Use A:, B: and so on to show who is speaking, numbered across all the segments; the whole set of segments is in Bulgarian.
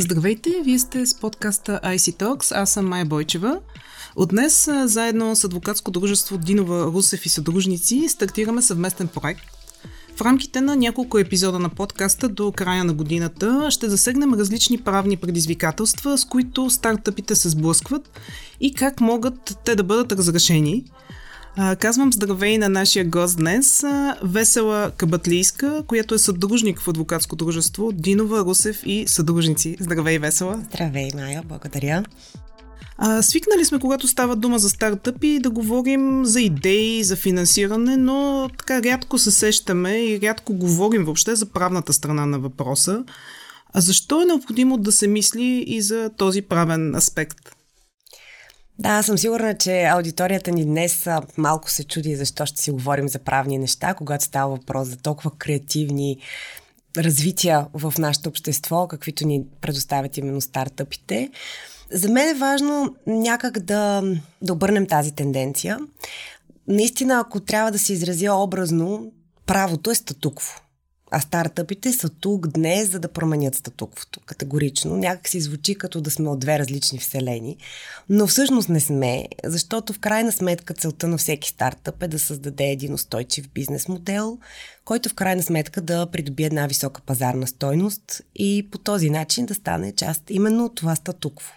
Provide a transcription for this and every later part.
A: Здравейте, вие сте с подкаста IC Talks, аз съм Майя Бойчева. От днес, заедно с адвокатско дружество Динова Русев и съдружници, стартираме съвместен проект. В рамките на няколко епизода на подкаста до края на годината ще засегнем различни правни предизвикателства, с които стартъпите се сблъскват и как могат те да бъдат разрешени – а, казвам здравей на нашия гост днес, Весела Кабатлийска, която е съдружник в адвокатско дружество Динова, Русев и съдружници. Здравей, Весела!
B: Здравей, Майя, благодаря!
A: А, свикнали сме, когато става дума за стартъпи, да говорим за идеи, за финансиране, но така рядко се сещаме и рядко говорим въобще за правната страна на въпроса. А защо е необходимо да се мисли и за този правен аспект?
B: Да, аз съм сигурна, че аудиторията ни днес малко се чуди защо ще си говорим за правни неща, когато става въпрос за толкова креативни развития в нашето общество, каквито ни предоставят именно стартъпите. За мен е важно някак да, да обърнем тази тенденция. Наистина, ако трябва да се изразя образно, правото е статукво. А стартъпите са тук днес, за да променят статуквото. Категорично. Някак си звучи като да сме от две различни вселени. Но всъщност не сме, защото в крайна сметка целта на всеки стартъп е да създаде един устойчив бизнес модел, който в крайна сметка да придобие една висока пазарна стойност и по този начин да стане част именно от това статукво.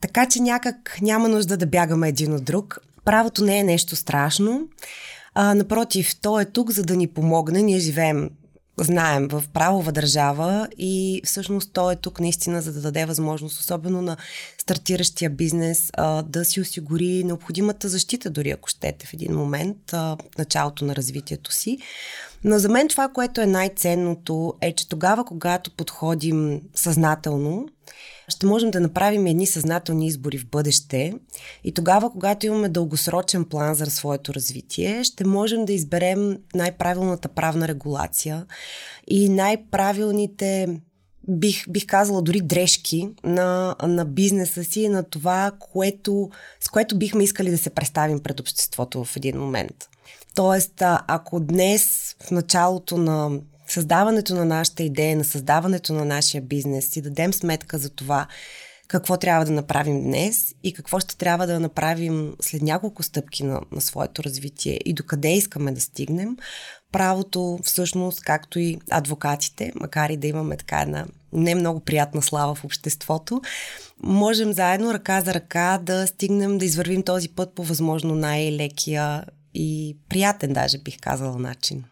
B: Така че някак няма нужда да бягаме един от друг. Правото не е нещо страшно. А, напротив, то е тук, за да ни помогне. Ние живеем знаем в правова държава и всъщност той е тук наистина за да даде възможност, особено на стартиращия бизнес, да си осигури необходимата защита, дори ако щете в един момент, в началото на развитието си. Но за мен това, което е най-ценното, е, че тогава, когато подходим съзнателно, ще можем да направим едни съзнателни избори в бъдеще и тогава, когато имаме дългосрочен план за своето развитие, ще можем да изберем най-правилната правна регулация и най-правилните бих, бих казала дори дрежки на, на бизнеса си, на това, което, с което бихме искали да се представим пред обществото в един момент. Тоест, ако днес в началото на създаването на нашата идея, на създаването на нашия бизнес, си дадем сметка за това какво трябва да направим днес и какво ще трябва да направим след няколко стъпки на, на своето развитие и докъде искаме да стигнем, правото всъщност, както и адвокатите, макар и да имаме така една не много приятна слава в обществото, можем заедно ръка за ръка да стигнем да извървим този път по възможно най-лекия и приятен, даже бих казала, начин.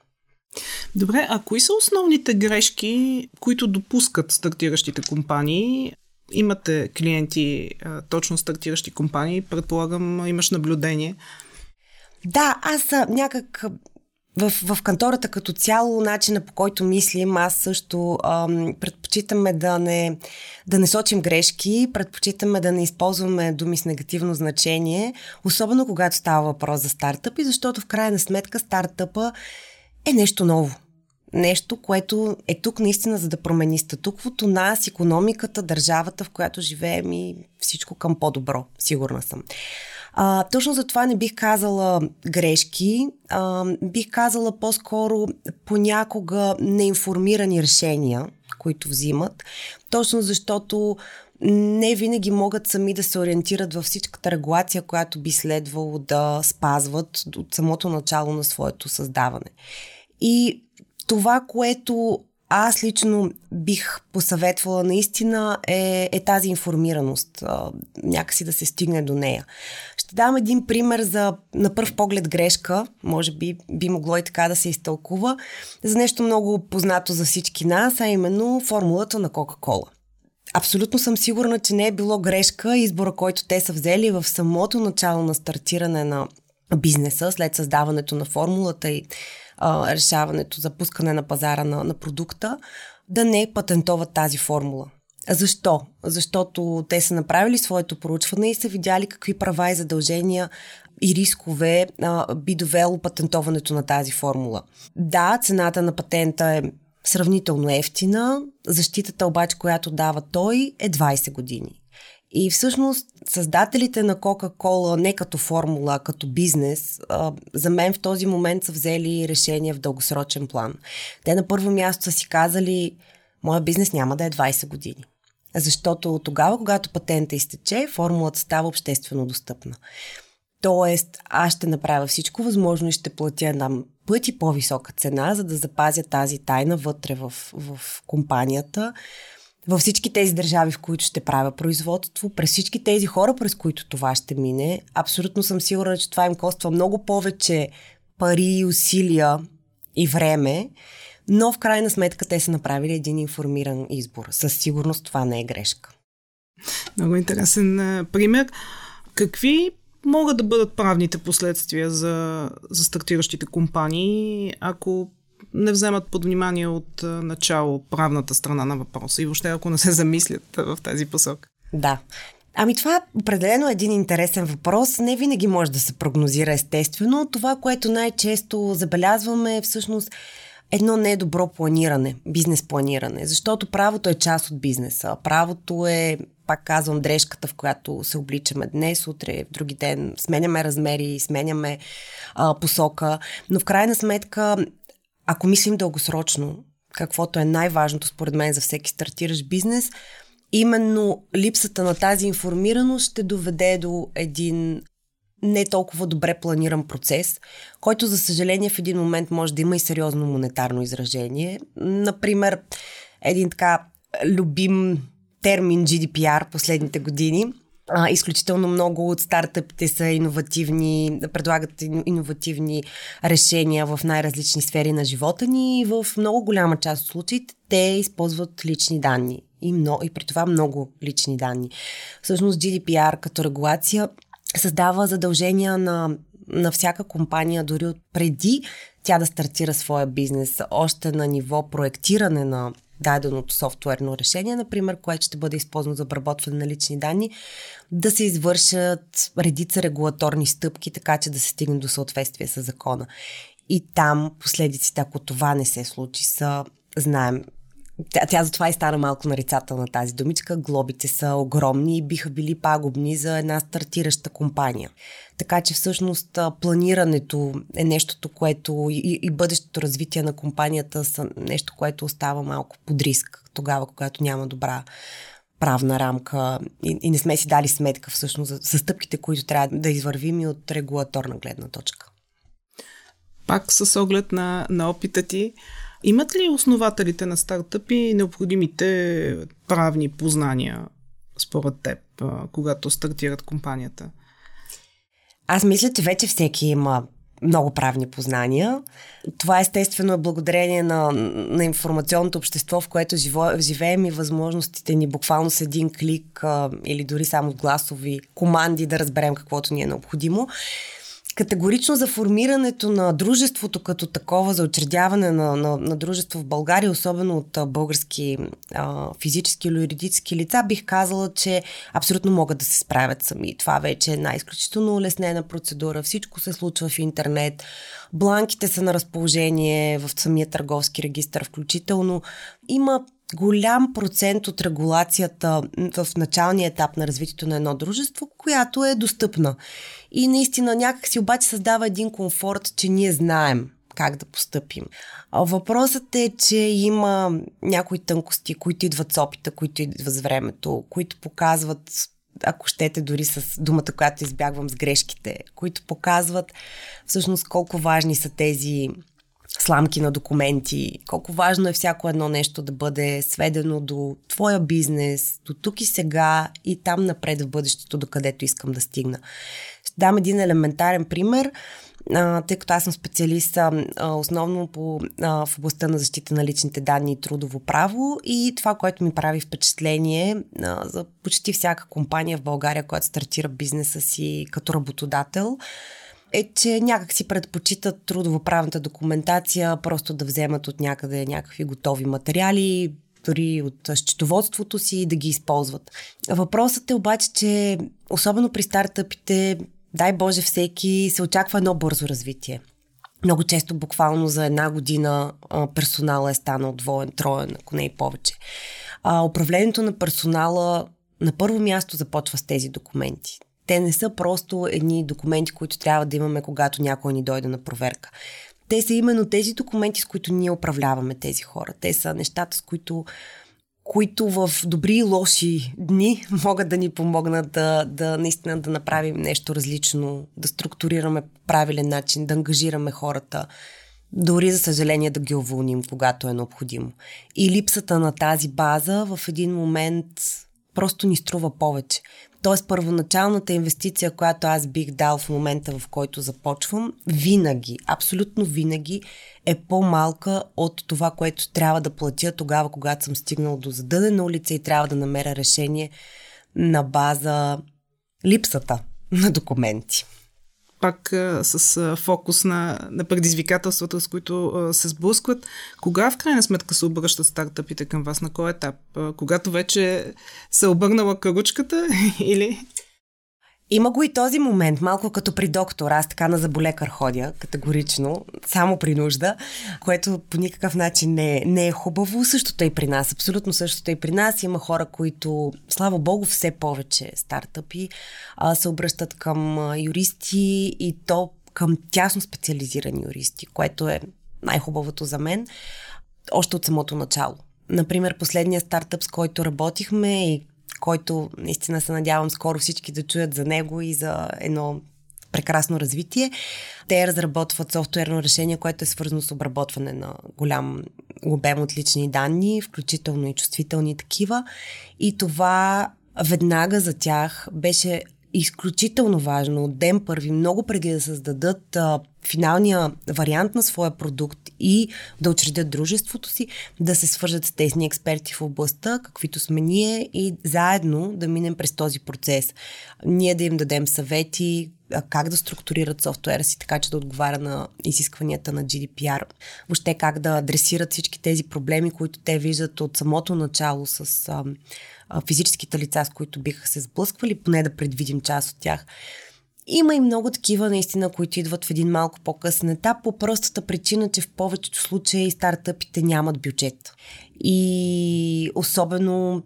A: Добре, а кои са основните грешки, които допускат стартиращите компании? Имате клиенти, точно стартиращи компании, предполагам, имаш наблюдение.
B: Да, аз някак в, в кантората като цяло, начина по който мислим, аз също ам, предпочитаме да не, да не сочим грешки, предпочитаме да не използваме думи с негативно значение, особено когато става въпрос за стартъпи, защото в крайна сметка стартъпа е нещо ново. Нещо, което е тук наистина за да промени статуквото, нас, економиката, държавата, в която живеем и всичко към по-добро, сигурна съм. А, точно за това не бих казала грешки, а, бих казала по-скоро понякога неинформирани решения, които взимат, точно защото не винаги могат сами да се ориентират във всичката регулация, която би следвало да спазват от самото начало на своето създаване. И това, което аз лично бих посъветвала наистина е, е тази информираност, а, някакси да се стигне до нея. Ще дам един пример за на първ поглед грешка, може би би могло и така да се изтълкува, за нещо много познато за всички нас, а именно формулата на Кока-Кола. Абсолютно съм сигурна, че не е било грешка избора, който те са взели в самото начало на стартиране на бизнеса, след създаването на формулата и а, решаването за пускане на пазара на, на продукта, да не патентоват тази формула. Защо? Защото те са направили своето проучване и са видяли какви права и задължения и рискове а, би довело патентоването на тази формула. Да, цената на патента е сравнително ефтина, защитата обаче, която дава той е 20 години. И всъщност създателите на Кока-Кола не като формула, а като бизнес, за мен в този момент са взели решение в дългосрочен план. Те на първо място са си казали, моя бизнес няма да е 20 години. Защото тогава, когато патента изтече, формулата става обществено достъпна. Тоест, аз ще направя всичко възможно и ще платя една пъти по-висока цена, за да запазя тази тайна вътре в, в компанията, във всички тези държави, в които ще правя производство, през всички тези хора, през които това ще мине. Абсолютно съм сигурна, че това им коства много повече пари, усилия и време, но в крайна сметка те са направили един информиран избор. Със сигурност това не е грешка.
A: Много интересен пример. Какви могат да бъдат правните последствия за, за стартиращите компании, ако не вземат под внимание от начало правната страна на въпроса и въобще ако не се замислят в тази посока?
B: Да. Ами това определено е един интересен въпрос. Не винаги може да се прогнозира естествено. Това, което най-често забелязваме е всъщност едно недобро планиране, бизнес планиране, защото правото е част от бизнеса. Правото е, пак казвам, дрежката, в която се обличаме днес, утре, в други ден, сменяме размери, сменяме а, посока, но в крайна сметка, ако мислим дългосрочно, каквото е най-важното според мен за всеки стартиращ бизнес, именно липсата на тази информираност ще доведе до един не толкова добре планиран процес, който за съжаление в един момент може да има и сериозно монетарно изражение. Например, един така любим термин GDPR последните години. А, изключително много от стартъпите са иновативни, предлагат иновативни решения в най-различни сфери на живота ни и в много голяма част от случаите те използват лични данни. И, много, и при това много лични данни. Всъщност GDPR като регулация създава задължения на, на всяка компания, дори от преди тя да стартира своя бизнес, още на ниво проектиране на даденото софтуерно решение, например, което ще бъде използвано за обработване на лични данни, да се извършат редица регулаторни стъпки, така че да се стигне до съответствие с закона. И там последиците, ако това не се случи, са, знаем, тя, тя затова и стана малко нарицателна тази думичка. Глобите са огромни и биха били пагубни за една стартираща компания. Така че всъщност планирането е нещото, което и, и бъдещето развитие на компанията са нещо, което остава малко под риск тогава, когато няма добра правна рамка и, и не сме си дали сметка всъщност за, за стъпките, които трябва да извървим и от регулаторна гледна точка.
A: Пак с оглед на, на опита ти, имат ли основателите на стартъпи необходимите правни познания според теб, когато стартират компанията?
B: Аз мисля, че вече всеки има много правни познания. Това естествено е благодарение на, на информационното общество, в което живо, живеем и възможностите ни буквално с един клик а, или дори само гласови команди да разберем каквото ни е необходимо категорично за формирането на дружеството като такова, за учредяване на, на, на дружество в България, особено от български а, физически или юридически лица, бих казала, че абсолютно могат да се справят сами. Това вече е една изключително улеснена процедура. Всичко се случва в интернет. Бланките са на разположение в самия търговски регистр, включително. Има голям процент от регулацията в началния етап на развитието на едно дружество, която е достъпна. И наистина някак си обаче създава един комфорт, че ние знаем как да постъпим. Въпросът е, че има някои тънкости, които идват с опита, които идват с времето, които показват ако щете дори с думата, която избягвам с грешките, които показват всъщност колко важни са тези сламки на документи, колко важно е всяко едно нещо да бъде сведено до твоя бизнес, до тук и сега и там напред в бъдещето, до където искам да стигна. Ще дам един елементарен пример, тъй като аз съм специалист основно по, в областта на защита на личните данни и трудово право и това, което ми прави впечатление за почти всяка компания в България, която стартира бизнеса си като работодател, е, че някак си предпочитат трудовоправната документация просто да вземат от някъде някакви готови материали, дори от счетоводството си да ги използват. Въпросът е обаче, че особено при стартъпите, дай Боже всеки, се очаква едно бързо развитие. Много често, буквално за една година, персонала е станал двоен, троен, ако не и повече. А, управлението на персонала на първо място започва с тези документи. Те не са просто едни документи, които трябва да имаме, когато някой ни дойде на проверка. Те са именно тези документи, с които ние управляваме тези хора. Те са нещата, с които които в добри и лоши дни могат да ни помогнат да, да наистина да направим нещо различно, да структурираме правилен начин, да ангажираме хората, дори за съжаление да ги уволним, когато е необходимо. И липсата на тази база в един момент просто ни струва повече. Тоест, първоначалната инвестиция, която аз бих дал в момента, в който започвам, винаги, абсолютно винаги е по-малка от това, което трябва да платя тогава, когато съм стигнал до задънена улица и трябва да намеря решение на база липсата на документи
A: пак а, с а, фокус на, на предизвикателствата, с които а, се сблъскват. Кога в крайна сметка се обръщат стартъпите към вас? На кой етап? А, когато вече се обърнала каручката или
B: има го и този момент, малко като при доктор. Аз така на заболекар ходя, категорично, само при нужда, което по никакъв начин не, не е хубаво. Същото е и при нас, абсолютно същото е и при нас. Има хора, които, слава богу, все повече стартъпи а, се обръщат към юристи и то към тясно специализирани юристи, което е най-хубавото за мен, още от самото начало. Например, последния стартъп, с който работихме и който наистина се надявам скоро всички да чуят за него и за едно прекрасно развитие. Те разработват софтуерно решение, което е свързано с обработване на голям обем от лични данни, включително и чувствителни такива. И това веднага за тях беше изключително важно от ден първи, много преди да създадат финалния вариант на своя продукт и да учредят дружеството си, да се свържат с тесни експерти в областта, каквито сме ние и заедно да минем през този процес. Ние да им дадем съвети, как да структурират софтуера си, така че да отговаря на изискванията на GDPR. Въобще как да адресират всички тези проблеми, които те виждат от самото начало с а, физическите лица, с които биха се сблъсквали, поне да предвидим част от тях. Има и много такива, наистина, които идват в един малко по-късен етап, по простата причина, че в повечето случаи стартъпите нямат бюджет. И особено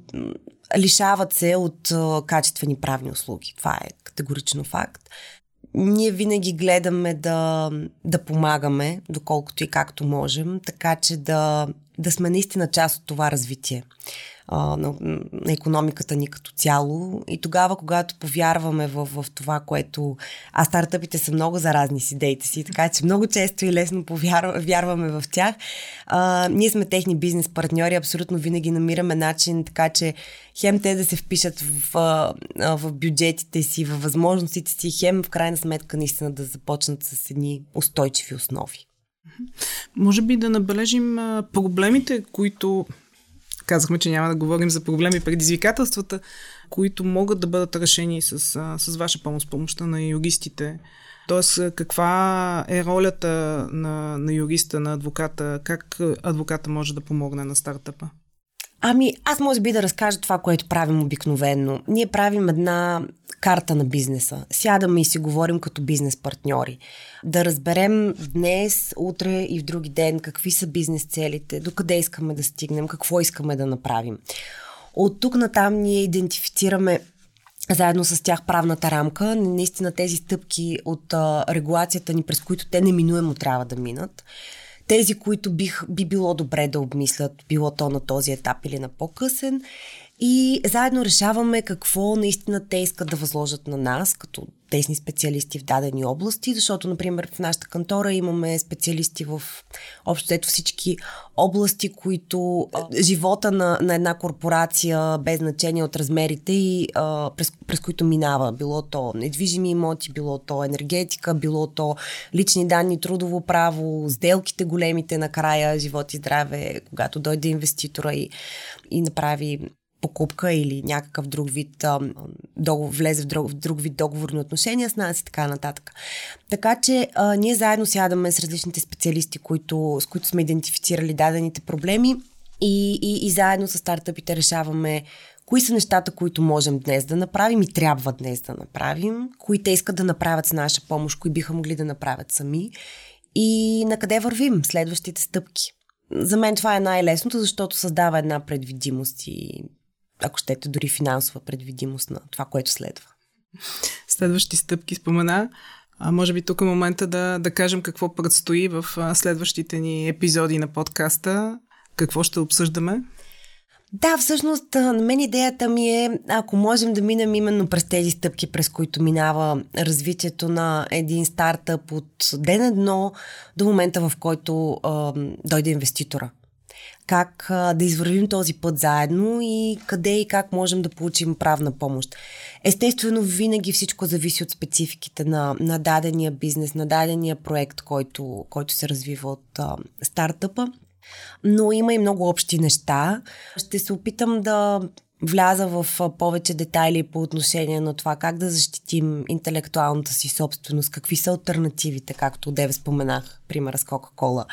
B: лишават се от качествени правни услуги. Това е категорично факт. Ние винаги гледаме да, да помагаме, доколкото и както можем, така че да, да сме наистина част от това развитие а, на, на економиката ни като цяло. И тогава, когато повярваме в, в това, което... А стартъпите са много заразни с идеите си, така че много често и лесно повярваме в тях. А, ние сме техни бизнес партньори, абсолютно винаги намираме начин, така че хем те да се впишат в, в бюджетите си, в възможностите си, хем в крайна сметка наистина да започнат с едни устойчиви основи.
A: Може би да набележим проблемите, които казахме, че няма да говорим за проблеми и предизвикателствата, които могат да бъдат решени с, с ваша помощ, помощта на юристите. Тоест, каква е ролята на, на юриста, на адвоката, как адвоката може да помогне на стартъпа?
B: Ами, аз може би да разкажа това, което правим обикновенно. Ние правим една карта на бизнеса. Сядаме и си говорим като бизнес партньори. Да разберем днес, утре и в други ден какви са бизнес целите, докъде искаме да стигнем, какво искаме да направим. От тук натам ние идентифицираме заедно с тях правната рамка, наистина тези стъпки от а, регулацията ни, през които те неминуемо трябва да минат тези, които бих, би било добре да обмислят, било то на този етап или на по-късен. И заедно решаваме какво наистина те искат да възложат на нас, като тесни специалисти в дадени области, защото, например, в нашата кантора имаме специалисти в общо ето всички области, които а, живота на, на една корпорация, без значение от размерите и а, през, през които минава. Било то недвижими имоти, било то енергетика, било то лични данни, трудово право, сделките големите накрая, живот и здраве, когато дойде инвеститора и, и направи покупка или някакъв друг вид а, договор, влезе в друг, в друг вид договорни отношения с нас и така нататък. Така че а, ние заедно сядаме с различните специалисти, които, с които сме идентифицирали дадените проблеми и, и, и заедно с стартъпите решаваме кои са нещата, които можем днес да направим и трябва днес да направим, кои те искат да направят с наша помощ, кои биха могли да направят сами и на къде вървим следващите стъпки. За мен това е най-лесното, защото създава една предвидимост и ако щете, дори финансова предвидимост на това, което следва.
A: Следващи стъпки спомена. А може би тук е момента да, да кажем какво предстои в следващите ни епизоди на подкаста. Какво ще обсъждаме?
B: Да, всъщност, на мен идеята ми е, ако можем да минем именно през тези стъпки, през които минава развитието на един стартъп от ден едно до момента, в който а, дойде инвеститора. Как да извървим този път заедно и къде и как можем да получим правна помощ. Естествено, винаги всичко зависи от спецификите на, на дадения бизнес, на дадения проект, който, който се развива от а, стартъпа но има и много общи неща. Ще се опитам да вляза в повече детайли по отношение на това как да защитим интелектуалната си собственост, какви са альтернативите, както Деве споменах, примера с Кока-Кола.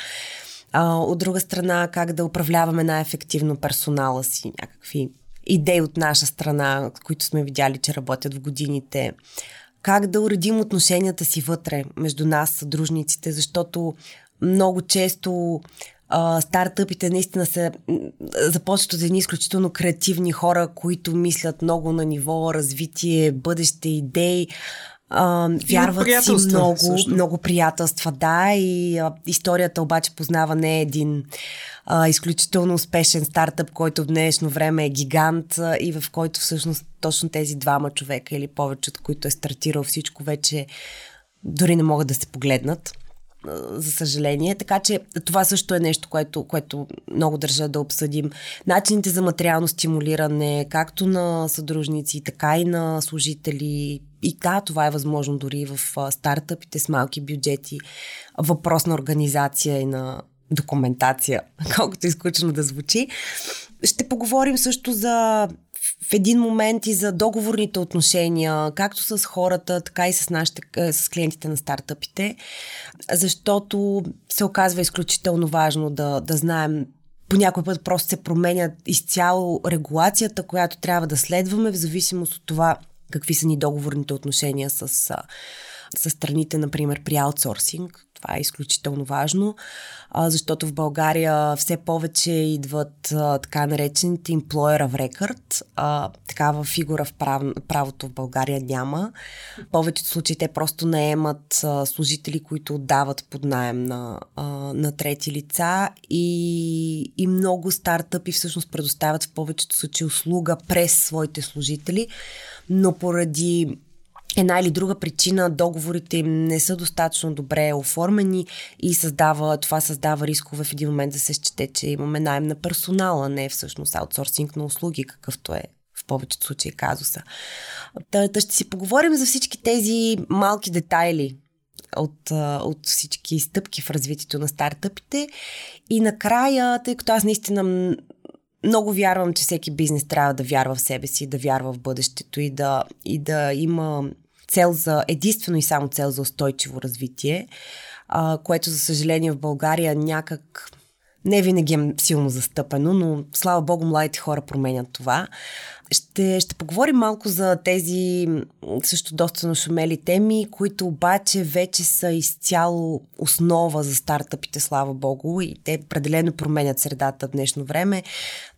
B: А, от друга страна, как да управляваме най-ефективно персонала си, някакви идеи от наша страна, които сме видяли, че работят в годините. Как да уредим отношенията си вътре, между нас, съдружниците, защото много често а, стартъпите наистина се започват от едни изключително креативни хора, които мислят много на ниво развитие, бъдеще, идеи. А, вярват си много, също. много приятелства, да, и а, историята обаче познава не един а, изключително успешен стартъп, който в днешно време е гигант а, и в който всъщност точно тези двама човека или повече от които е стартирал всичко вече дори не могат да се погледнат за съжаление. Така че това също е нещо, което, което много държа да обсъдим. Начините за материално стимулиране, както на съдружници, така и на служители. И да, това е възможно дори в стартъпите с малки бюджети. Въпрос на организация и на документация, колкото изключено да звучи. Ще поговорим също за в един момент и за договорните отношения, както с хората, така и с, нашите, е, с клиентите на стартъпите, защото се оказва изключително важно да, да знаем по някой път просто се променя изцяло регулацията, която трябва да следваме в зависимост от това какви са ни договорните отношения с, с страните, например, при аутсорсинг. Това е изключително важно, защото в България все повече идват така наречените employer of record. Такава фигура в прав, правото в България няма. В повечето случаи те просто наемат служители, които отдават под найем на, на трети лица и, и много стартъпи всъщност предоставят в повечето случаи услуга през своите служители, но поради една или друга причина договорите им не са достатъчно добре оформени и създава, това създава рискове в един момент да се счете, че имаме найем на персонала, не всъщност аутсорсинг на услуги, какъвто е в повечето случаи казуса. Та, та ще си поговорим за всички тези малки детайли от, от всички стъпки в развитието на стартъпите. И накрая, тъй като аз наистина много вярвам, че всеки бизнес трябва да вярва в себе си, да вярва в бъдещето и да, и да има цел за, единствено и само цел за устойчиво развитие, а, което за съжаление в България някак не винаги е силно застъпено, но слава богу, младите хора променят това. Ще, ще поговорим малко за тези също доста нашумели теми, които обаче вече са изцяло основа за стартъпите, слава богу, и те определено променят средата в днешно време.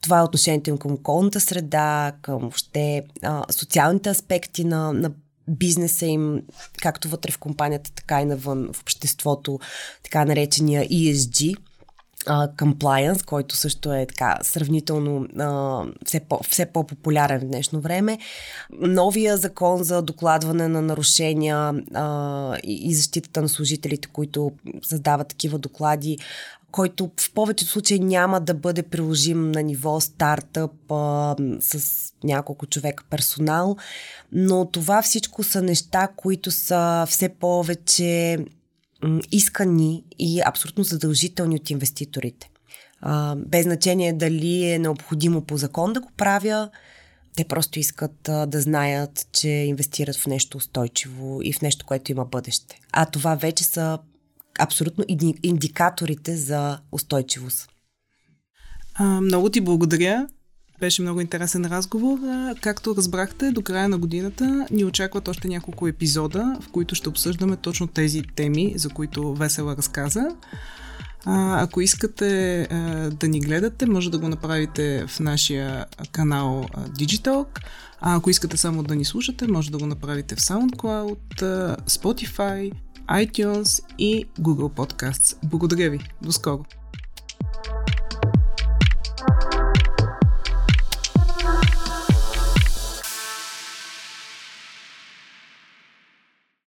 B: Това е отношението им към околната среда, към въобще а, социалните аспекти на, на бизнеса им, както вътре в компанията, така и навън в обществото, така наречения ESG, compliance, който също е така сравнително uh, все, по, все по-популярен в днешно време. Новия закон за докладване на нарушения uh, и, и защитата на служителите, които създават такива доклади, който в повечето случаи няма да бъде приложим на ниво стартъп а, с няколко човека персонал, но това всичко са неща, които са все повече искани и абсолютно задължителни от инвеститорите. А, без значение дали е необходимо по закон да го правя, те просто искат а, да знаят, че инвестират в нещо устойчиво и в нещо, което има бъдеще. А това вече са абсолютно индикаторите за устойчивост.
A: А, много ти благодаря. Беше много интересен разговор. Както разбрахте, до края на годината ни очакват още няколко епизода, в които ще обсъждаме точно тези теми, за които Весела разказа. А, ако искате а, да ни гледате, може да го направите в нашия канал Digitalk. А ако искате само да ни слушате, може да го направите в SoundCloud, Spotify, iTunes и Google Podcasts. Благодаря ви. До скоро!